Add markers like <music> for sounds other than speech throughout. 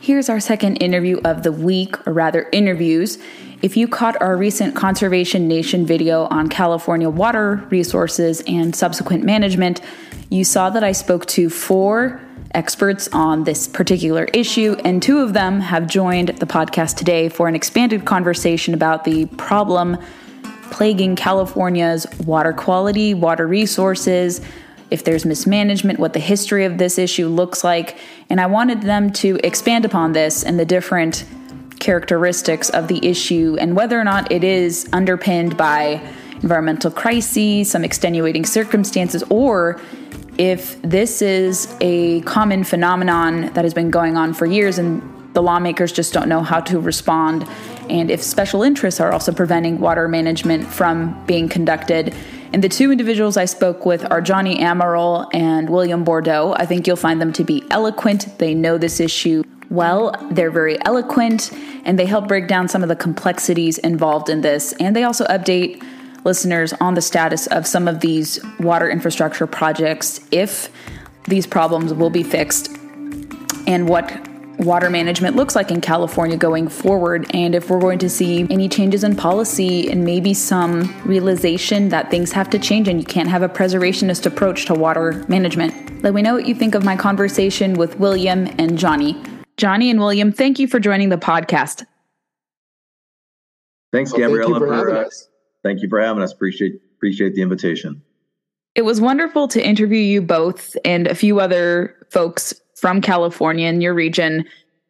Here's our second interview of the week, or rather, interviews. If you caught our recent Conservation Nation video on California water resources and subsequent management, you saw that I spoke to four experts on this particular issue, and two of them have joined the podcast today for an expanded conversation about the problem plaguing California's water quality, water resources, if there's mismanagement, what the history of this issue looks like. And I wanted them to expand upon this and the different characteristics of the issue and whether or not it is underpinned by environmental crises, some extenuating circumstances, or if this is a common phenomenon that has been going on for years and the lawmakers just don't know how to respond, and if special interests are also preventing water management from being conducted and the two individuals I spoke with are Johnny Amaral and William Bourdeau. I think you'll find them to be eloquent. They know this issue well. They're very eloquent and they help break down some of the complexities involved in this. And they also update listeners on the status of some of these water infrastructure projects, if these problems will be fixed, and what water management looks like in California going forward, and if we're going to see any changes in policy and maybe some realization that things have to change and you can't have a preservationist approach to water management. Let me know what you think of my conversation with William and Johnny. Johnny and William, thank you for joining the podcast. Thanks, well, Gabriella. Thank you for, for having uh, us. Thank you for having us. Appreciate appreciate the invitation. It was wonderful to interview you both and a few other folks from California in your region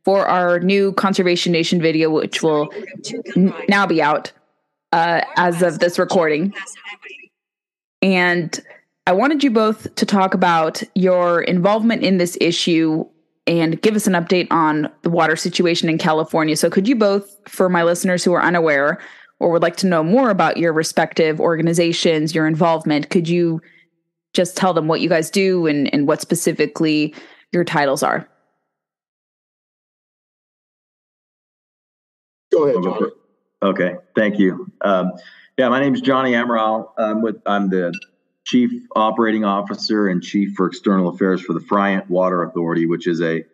for our new Conservation Nation video, which will n- now be out uh, as of this recording. And I wanted you both to talk about your involvement in this issue and give us an update on the water situation in California. So, could you both, for my listeners who are unaware or would like to know more about your respective organizations, your involvement, could you just tell them what you guys do and, and what specifically your titles are. Go ahead, John. Okay, thank you. Um, yeah, my name is Johnny Amaral. I'm with I'm the Chief Operating Officer and Chief for External Affairs for the Friant Water Authority, which is a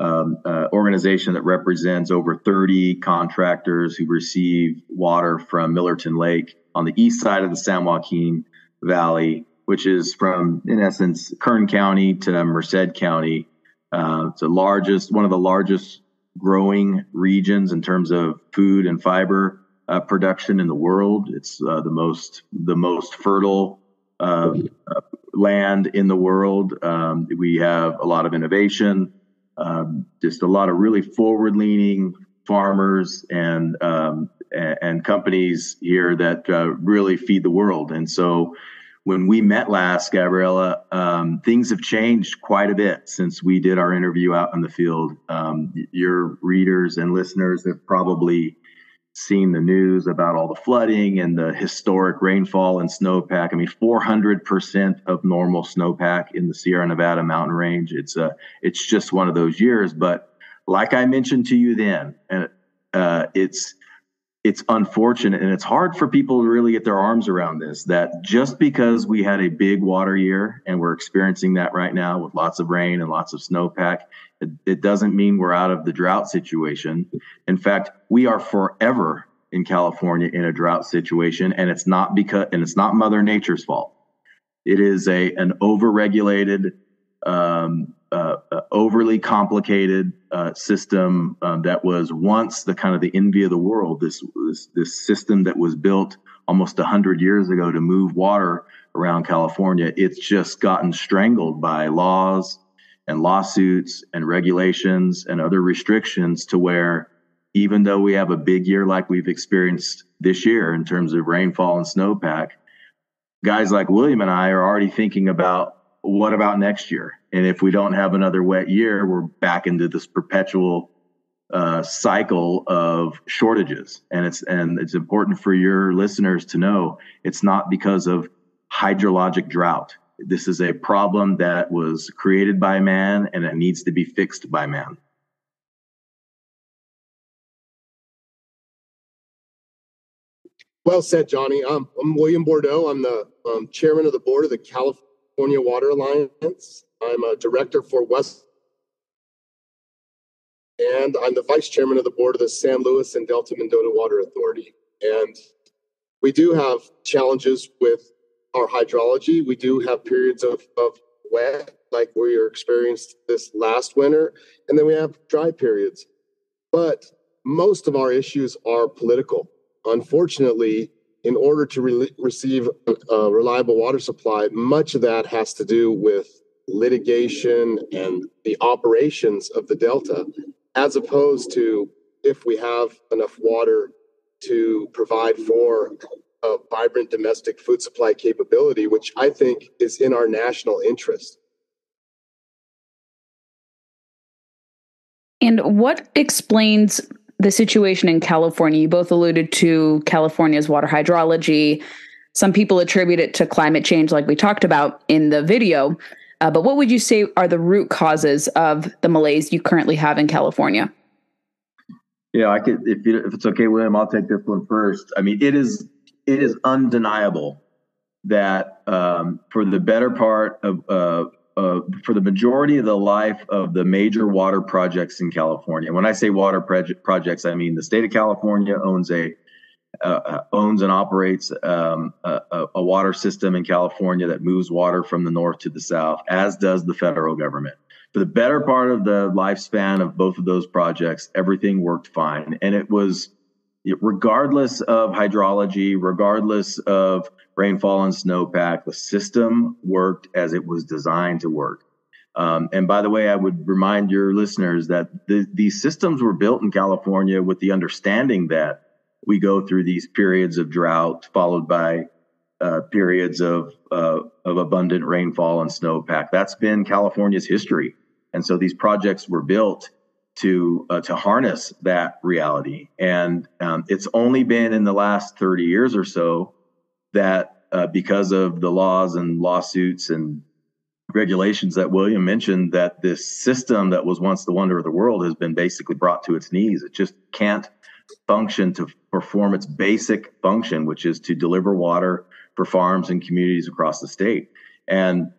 um, uh, organization that represents over 30 contractors who receive water from Millerton Lake on the east side of the San Joaquin Valley which is from, in essence, Kern County to Merced County. Uh, it's the largest, one of the largest growing regions in terms of food and fiber uh, production in the world. It's uh, the most the most fertile uh, land in the world. Um, we have a lot of innovation, um, just a lot of really forward leaning farmers and um, and companies here that uh, really feed the world. And so when we met last, Gabriella, um, things have changed quite a bit since we did our interview out in the field. Um, your readers and listeners have probably seen the news about all the flooding and the historic rainfall and snowpack. I mean, 400% of normal snowpack in the Sierra Nevada mountain range. It's a, uh, it's just one of those years. But like I mentioned to you then, uh, it's it's unfortunate and it's hard for people to really get their arms around this that just because we had a big water year and we're experiencing that right now with lots of rain and lots of snowpack it, it doesn't mean we're out of the drought situation. In fact we are forever in california in a drought situation and it's not because and it's not mother nature's fault. It is a an overregulated um, uh, uh, overly complicated uh, system um, that was once the kind of the envy of the world. This this, this system that was built almost hundred years ago to move water around California. It's just gotten strangled by laws and lawsuits and regulations and other restrictions to where even though we have a big year like we've experienced this year in terms of rainfall and snowpack, guys like William and I are already thinking about what about next year? And if we don't have another wet year, we're back into this perpetual uh, cycle of shortages. And it's and it's important for your listeners to know it's not because of hydrologic drought. This is a problem that was created by man and it needs to be fixed by man. Well said, Johnny. Um, I'm William Bourdeau. I'm the um, chairman of the board of the California Water Alliance. I'm a director for West, and I'm the vice chairman of the board of the San Luis and Delta Mendota Water Authority. And we do have challenges with our hydrology. We do have periods of, of wet, like we experienced this last winter, and then we have dry periods. But most of our issues are political unfortunately, in order to re- receive a reliable water supply, much of that has to do with litigation and the operations of the Delta, as opposed to if we have enough water to provide for a vibrant domestic food supply capability, which I think is in our national interest. And what explains the situation in California, you both alluded to California's water hydrology. Some people attribute it to climate change, like we talked about in the video. Uh, but what would you say are the root causes of the malaise you currently have in California? Yeah, I could. If, you, if it's okay, William, I'll take this one first. I mean, it is it is undeniable that um, for the better part of uh, uh, for the majority of the life of the major water projects in California. When I say water projects, I mean the state of California owns a uh, uh, owns and operates um, a, a, water system in California that moves water from the north to the south, as does the federal government. For the better part of the lifespan of both of those projects, everything worked fine, and it was regardless of hydrology, regardless of rainfall and snowpack, the system worked as it was designed to work. Um, and by the way, I would remind your listeners that the, these systems were built in California with the understanding that we go through these periods of drought followed by uh, periods of uh, of abundant rainfall and snowpack. That's been California's history, and so these projects were built to uh, to harness that reality. And um, it's only been in the last 30 years or so that uh, because of the laws and lawsuits and regulations that William mentioned, that this system that was once the wonder of the world has been basically brought to its knees. It just can't function to perform its basic function, which is to deliver water for farms and communities across the state. And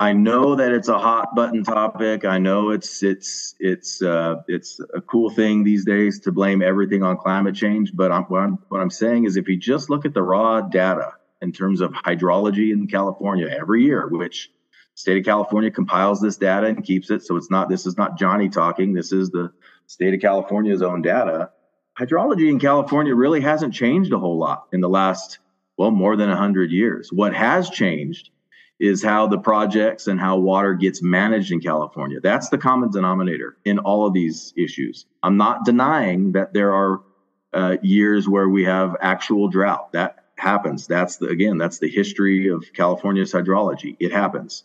I know that it's a hot button topic. I know it's it's it's uh, it's a cool thing these days to blame everything on climate change. But I'm, what, I'm, what I'm saying is, if you just look at the raw data in terms of hydrology in California every year, which state of California compiles this data and keeps it, so it's not this is not Johnny talking. This is the state of California's own data. Hydrology in California really hasn't changed a whole lot in the last well more than hundred years. What has changed is how the projects and how water gets managed in California. That's the common denominator in all of these issues. I'm not denying that there are uh, years where we have actual drought. That happens. That's the, again, that's the history of California's hydrology. It happens.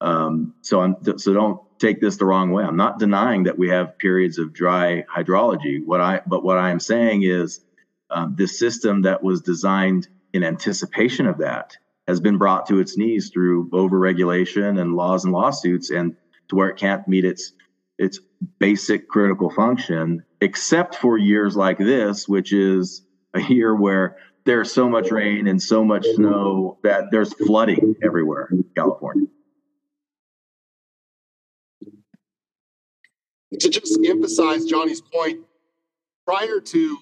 Um, so I'm so don't take this the wrong way. I'm not denying that we have periods of dry hydrology. What I but what I am saying is um, this system that was designed in anticipation of that has been brought to its knees through overregulation and laws and lawsuits and to where it can't meet its its basic critical function except for years like this which is a year where there's so much rain and so much snow that there's flooding everywhere in California. To just emphasize Johnny's point, prior to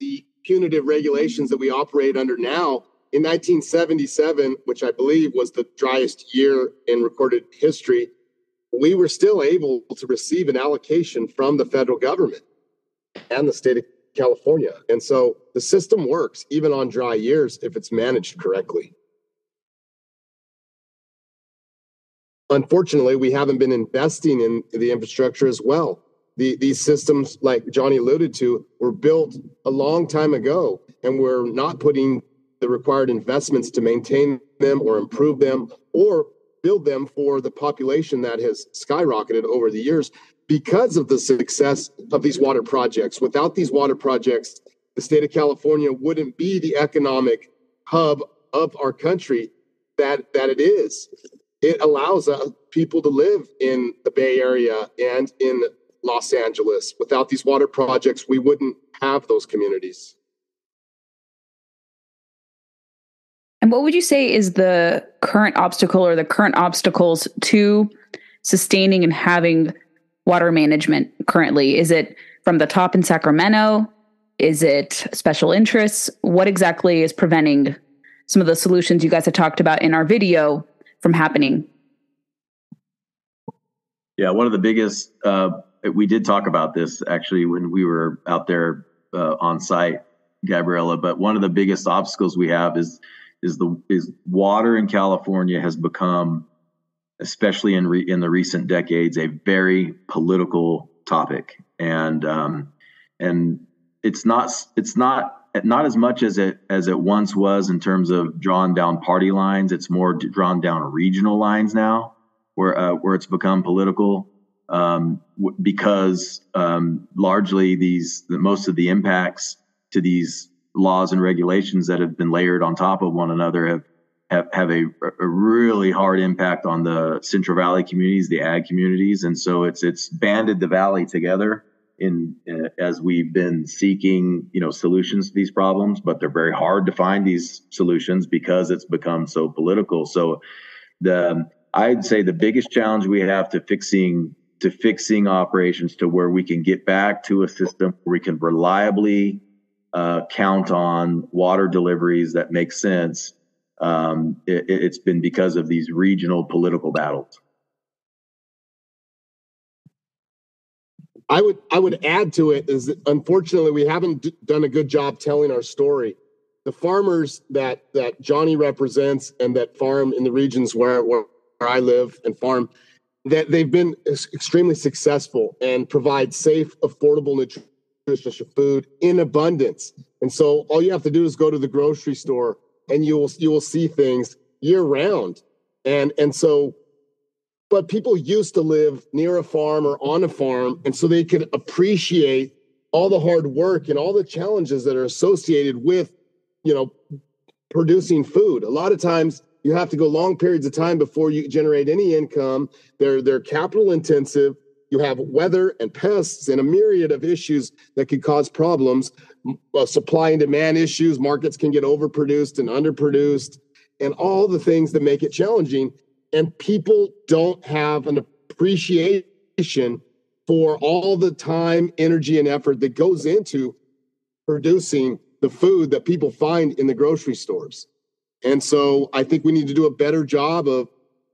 the punitive regulations that we operate under now, in 1977, which I believe was the driest year in recorded history, we were still able to receive an allocation from the federal government and the state of California. And so the system works even on dry years if it's managed correctly. Unfortunately, we haven't been investing in the infrastructure as well. The, these systems, like Johnny alluded to, were built a long time ago, and we're not putting the required investments to maintain them or improve them or build them for the population that has skyrocketed over the years because of the success of these water projects. Without these water projects, the state of California wouldn't be the economic hub of our country that that it is. It allows uh, people to live in the Bay Area and in Los Angeles. Without these water projects, we wouldn't have those communities. And what would you say is the current obstacle or the current obstacles to sustaining and having water management currently? Is it from the top in Sacramento? Is it special interests? What exactly is preventing some of the solutions you guys have talked about in our video from happening? Yeah, one of the biggest, uh, we did talk about this actually when we were out there uh, on site, Gabriella, but one of the biggest obstacles we have is is the is water in California has become, especially in re, in the recent decades, a very political topic, and um, and it's not it's not not as much as it as it once was in terms of drawn down party lines. It's more drawn down regional lines now, where uh, where it's become political. Um, w- because um, largely these the, most of the impacts to these laws and regulations that have been layered on top of one another have have, have a, a really hard impact on the Central Valley communities, the ag communities, and so it's it's banded the valley together in uh, as we've been seeking you know solutions to these problems, but they're very hard to find these solutions because it's become so political. So the I'd say the biggest challenge we have to fixing to fixing operations to where we can get back to a system where we can reliably uh, count on water deliveries that make sense, um, it, has been because of these regional political battles. I would I would add to it is that unfortunately we haven't d- done a good job telling our story. The farmers that that Johnny represents and that farm in the regions where where, where I live and farm that they've been extremely successful and provide safe, affordable nutrition nutritious food in abundance. And so all you have to do is go to the grocery store and you will you will see things year round. And and so but people used to live near a farm or on a farm and so they could appreciate all the hard work and all the challenges that are associated with you know producing food. A lot of times you have to go long periods of time before you generate any income. They're they're capital intensive you have weather and pests and a myriad of issues that could cause problems. Uh, supply and demand issues markets can get overproduced and underproduced and all the things that make it challenging and people don't have an appreciation for all the time energy and effort that goes into producing the food that people find in the grocery stores. And so i think we need to do a better job of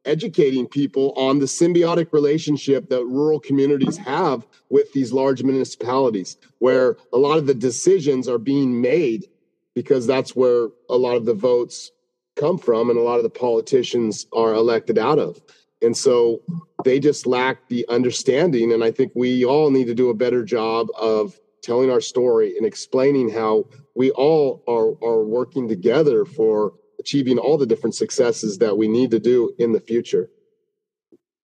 educating people on the symbiotic relationship that rural communities have with these large municipalities, where a lot of the decisions are being made because that's where a lot of the votes come from and a lot of the politicians are elected out of. And so they just lack the understanding. And I think we all need to do a better job of telling our story and explaining how we all are, are working together for achieving all the different successes that we need to do in the future.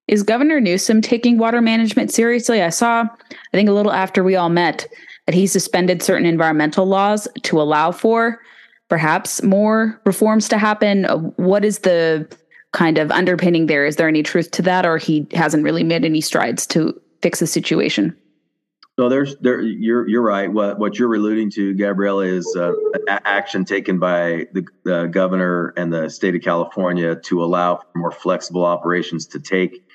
Is Governor Newsom taking water management seriously? I saw, I think a little after we all met, that he suspended certain environmental laws to allow for perhaps more reforms to happen. What is the kind of underpinning there? Is there any truth to that, or he hasn't really made any strides to fix the situation? So there's there you're you're right. What what you're alluding to, Gabriella, is uh, action taken by the, the, governor and the state of California to allow for more flexible operations to take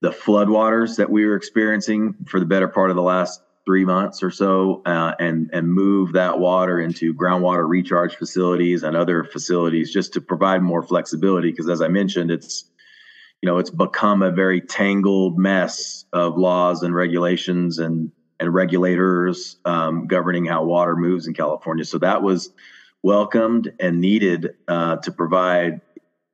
the floodwaters that we were experiencing for the better part of the last three months or so, uh, and and move that water into groundwater recharge facilities and other facilities just to provide more flexibility. Because as I mentioned, it's you know, it's become a very tangled mess of laws and regulations and and regulators um, governing how water moves in California. So that was welcomed and needed uh, to provide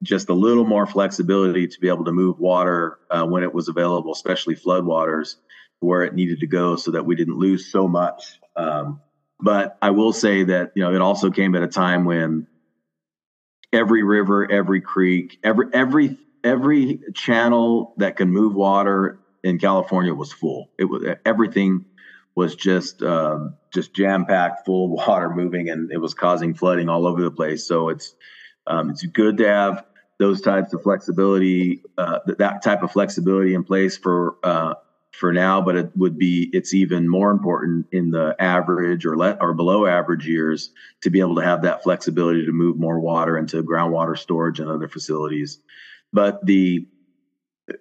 just a little more flexibility to be able to move water uh, when it was available, especially floodwaters, where it needed to go, so that we didn't lose so much. Um, but I will say that you know it also came at a time when every river, every creek, every every every channel that can move water in California was full. It was everything was just um, just jam packed, full of <laughs> water moving, and it was causing flooding all over the place. So it's um, it's good to have those types of flexibility, uh, that type of flexibility in place for uh, for now. But it would be it's even more important in the average or let or below average years to be able to have that flexibility to move more water into groundwater storage and other facilities. But the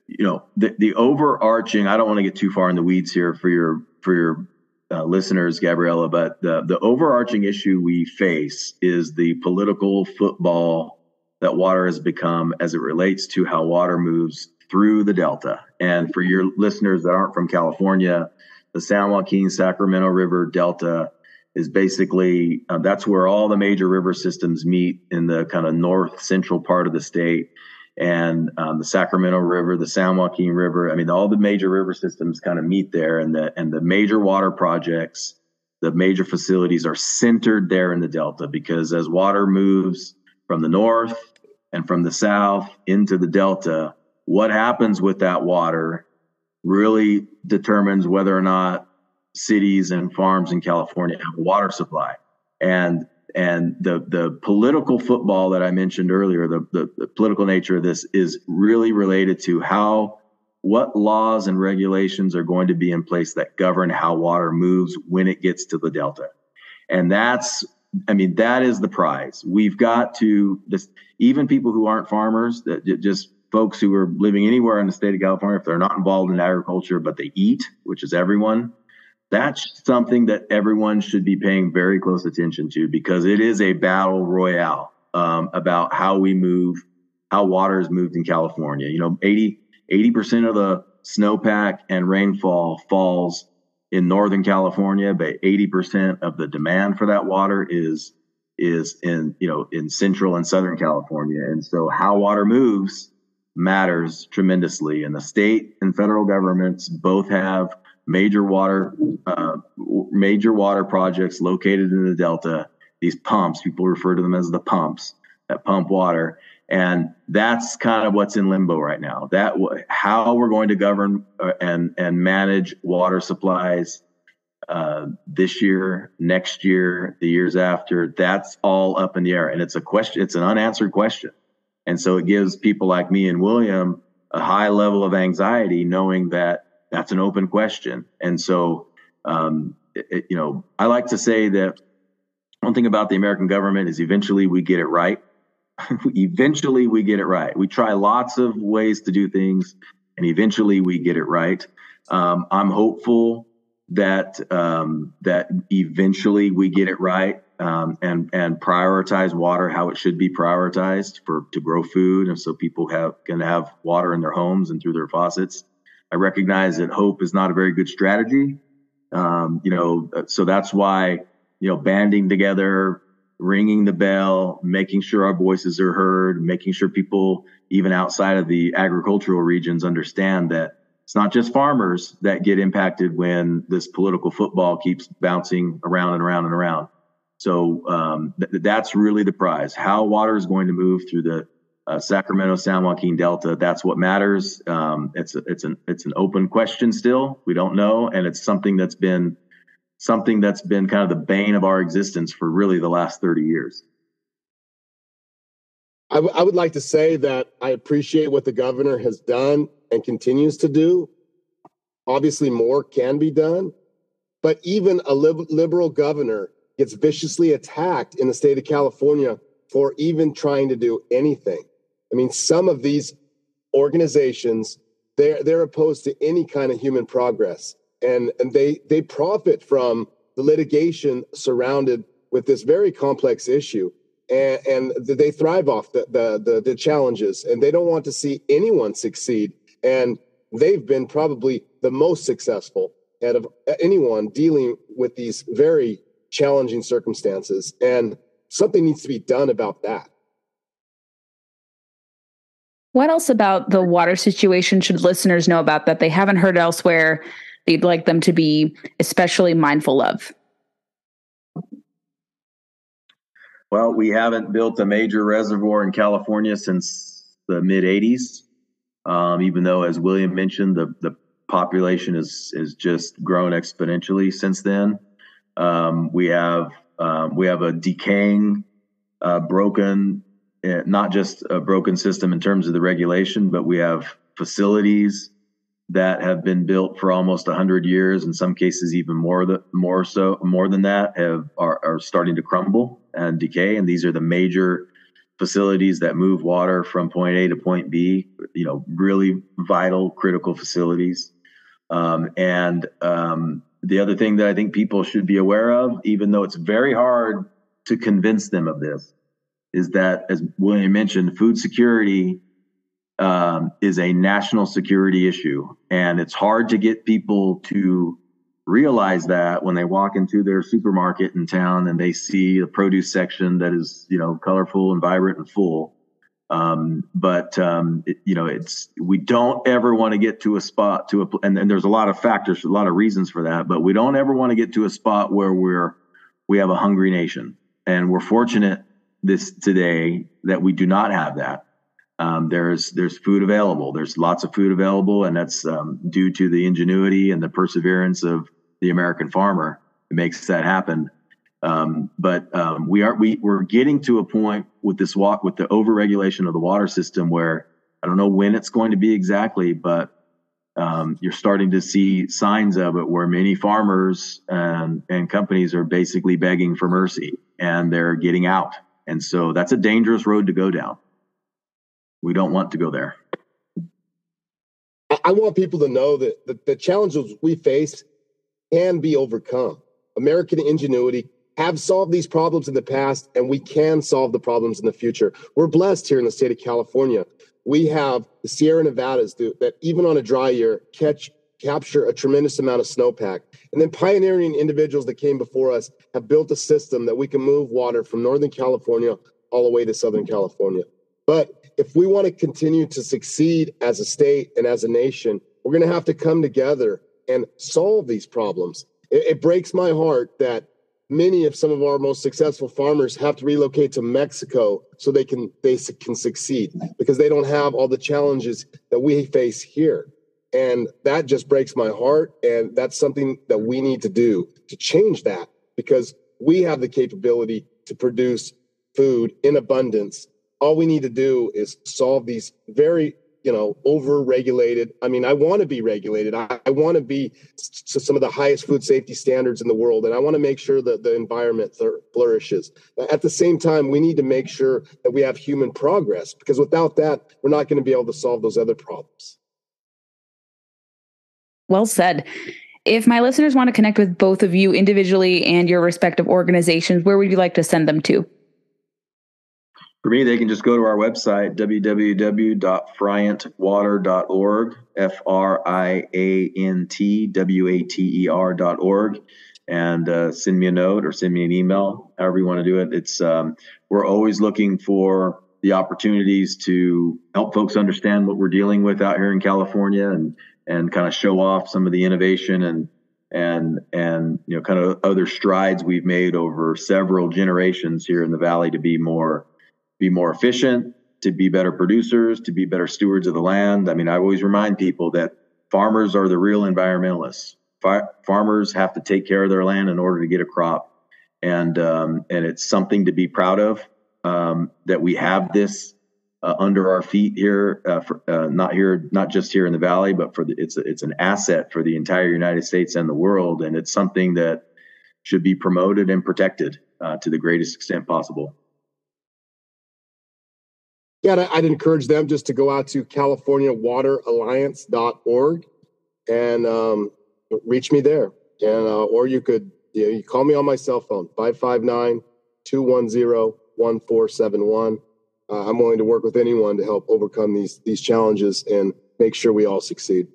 you know the the overarching I don't want to get too far in the weeds here for your for your uh, listeners, Gabriella, but the, the overarching issue we face is the political football that water has become as it relates to how water moves through the Delta. And for your listeners that aren't from California, the San Joaquin Sacramento River Delta is basically uh, that's where all the major river systems meet in the kind of north central part of the state and um, the Sacramento River, the San Joaquin River. I mean, all the major river systems kind of meet there, and the and the major water projects, the major facilities are centered there in the delta because as water moves from the north and from the south into the delta, what happens with that water really determines whether or not cities and farms in California have a water supply. And and the the political football that I mentioned earlier, the, the, the political nature of this is really related to how what laws and regulations are going to be in place that govern how water moves when it gets to the delta. And that's I mean that is the prize. We've got to this even people who aren't farmers that just folks who are living anywhere in the state of California if they're not involved in agriculture but they eat, which is everyone, that's something that everyone should be paying very close attention to because it is a battle royale um, about how we move, how water is moved in California. You know, 80, 80% of the snowpack and rainfall falls in Northern California, but 80% of the demand for that water is is in you know in central and southern california and so how water moves matters tremendously and the state and federal governments both have major water uh, major water projects located in the delta these pumps people refer to them as the pumps that pump water. And that's kind of what's in limbo right now. That how we're going to govern uh, and and manage water supplies uh, this year next year the years after that's all up in the air. And it's a question it's an unanswered question. And so it gives people like me and william a high level of anxiety knowing that that's an open question. And so, um, it, you know, I like to say that one thing about the American government is eventually we get it right. <laughs> eventually we get it right. We try lots of ways to do things, and eventually we get it right. Um, I'm hopeful that um, that eventually we get it right um, and and prioritize water how it should be prioritized for to grow food, and so people have can have water in their homes and through their faucets. I recognize that hope is not a very good strategy. Um, you know, so that's why, you know, banding together, ringing the bell, making sure our voices are heard, making sure people, even outside of the agricultural regions, understand that it's not just farmers that get impacted when this political football keeps bouncing around and around and around. So um, th- that's really the prize. How water is going to move through the uh, Sacramento San Joaquin Delta. That's what matters. Um, it's a, it's an it's an open question still. We don't know, and it's something that's been something that's been kind of the bane of our existence for really the last thirty years. I, w- I would like to say that I appreciate what the governor has done and continues to do. Obviously, more can be done, but even a lib- liberal governor gets viciously attacked in the state of California for even trying to do anything. I mean, some of these organizations they're they're opposed to any kind of human progress, and and they they profit from the litigation surrounded with this very complex issue. and, and they thrive off the, the, the the challenges, and they don't want to see anyone succeed. And they've been probably the most successful out of anyone dealing with these very challenging circumstances. And something needs to be done about that. What else about the water situation should listeners know about that they haven't heard elsewhere you'd like them to be especially mindful of? Well, we haven't built a major reservoir in California since the mid 80s. Um, even though, as William mentioned, the, the population has is just grown exponentially since then. Um, we have um, we have a decaying, uh, broken, not just a broken system in terms of the regulation, but we have facilities that have been built for almost 100 years in some cases even more the, more so more than that have are, are starting to crumble and decay. And these are the major facilities that move water from point a to point b you know really vital critical facilities. Um, and um, the other thing that i think people should be aware of even though it's very hard to convince them of this is that as william mentioned food security um, is a national security issue. And it's hard to get people to realize that when they walk into their supermarket in town and they see a produce section that is, you know, colorful and vibrant and full. Um, but um, it, you know, it's we don't ever want to get to a spot to a and, and there's a lot of factors, a lot of reasons for that. But we don't ever want to get to a spot where we're we have a hungry nation, and we're fortunate this today that we do not have that. Um, there's there's food available. There's lots of food available, and that's um, due to the ingenuity and the perseverance of the American farmer. It makes that happen. Um, but um, we are we we're getting to a point with this walk with the overregulation of the water system where I don't know when it's going to be exactly, but um, you're starting to see signs of it where many farmers and, and companies are basically begging for mercy and they're getting out. And so that's a dangerous road to go down. We don't want to go there. I want people to know that the, the challenges we face can be overcome. American ingenuity have solved these problems in the past, and we can solve the problems in the future. We're blessed here in the state of California. We have the Sierra Nevadas that, even on a dry year, catch capture a tremendous amount of snowpack. And then pioneering individuals that came before us have built a system that we can move water from Northern California all the way to Southern California. But if we want to continue to succeed as a state and as a nation, we're going to have to come together and solve these problems. It, it, breaks my heart that many of some of our most successful farmers have to relocate to Mexico so they can they can succeed because they don't have all the challenges that we face here. And that just breaks my heart. And that's something that we need to do to change that because we have the capability to produce food in abundance. All we need to do is solve these very you know over regulated i mean i want to be regulated. I, I want to be to some of the highest food safety standards in the world and i want to make sure that the environment flourishes. At the same time we need to make sure that we have human progress because without that we're not going to be able to solve those other problems well said if my listeners want to connect with both of you individually and your respective organizations where would you like to send them to for me, they can just go to our website, www.friantwater.org, F R I A N T W A T E R.org, and uh, send me a note or send me an email, however you want to do it. It's um, We're always looking for the opportunities to help folks understand what we're dealing with out here in California and, and kind of show off some of the innovation and and and you know kind of other strides we've made over several generations here in the valley to be more be more efficient, to be better producers, to be better stewards of the land. I mean, I always remind people that farmers are the real environmentalists. Far- farmers have to take care of their land in order to get a crop, and um, and it's something to be proud of um, that we have this uh, under our feet here, uh, for, uh, not here, not just here in the valley, but for the, it's a, it's an asset for the entire United States and the world, and it's something that should be promoted and protected uh, to the greatest extent possible yeah, I'd encourage them just to go out to CaliforniaWaterAlliance.org and um, reach me there. And uh, or you could you, know, you call me on my cell phone 559 210 1471. Uh, I'm willing to work with anyone to help overcome these these challenges and make sure we all succeed.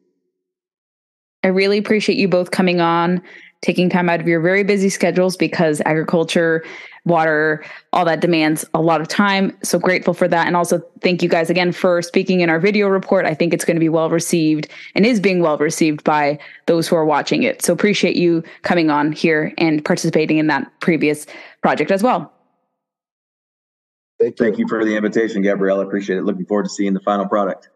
I really appreciate you both coming on, taking time out of your very busy schedules because agriculture, water, all that demands a lot of time. So grateful for that. And also thank you guys again for speaking in our video report. I think it's going to be well received and is being well received by those who are watching it. So appreciate you coming on here and participating in that previous project as well. Thank you. Thank you for the invitation, Gabrielle. I appreciate it. Looking forward to seeing the final product.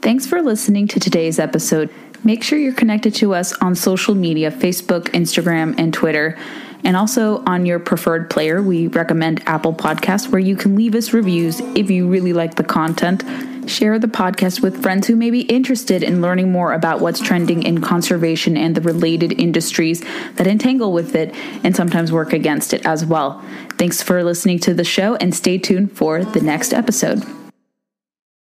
Thanks for listening to today's episode. Make sure you're connected to us on social media Facebook, Instagram, and Twitter. And also on your preferred player, we recommend Apple Podcasts, where you can leave us reviews if you really like the content. Share the podcast with friends who may be interested in learning more about what's trending in conservation and the related industries that entangle with it and sometimes work against it as well. Thanks for listening to the show and stay tuned for the next episode.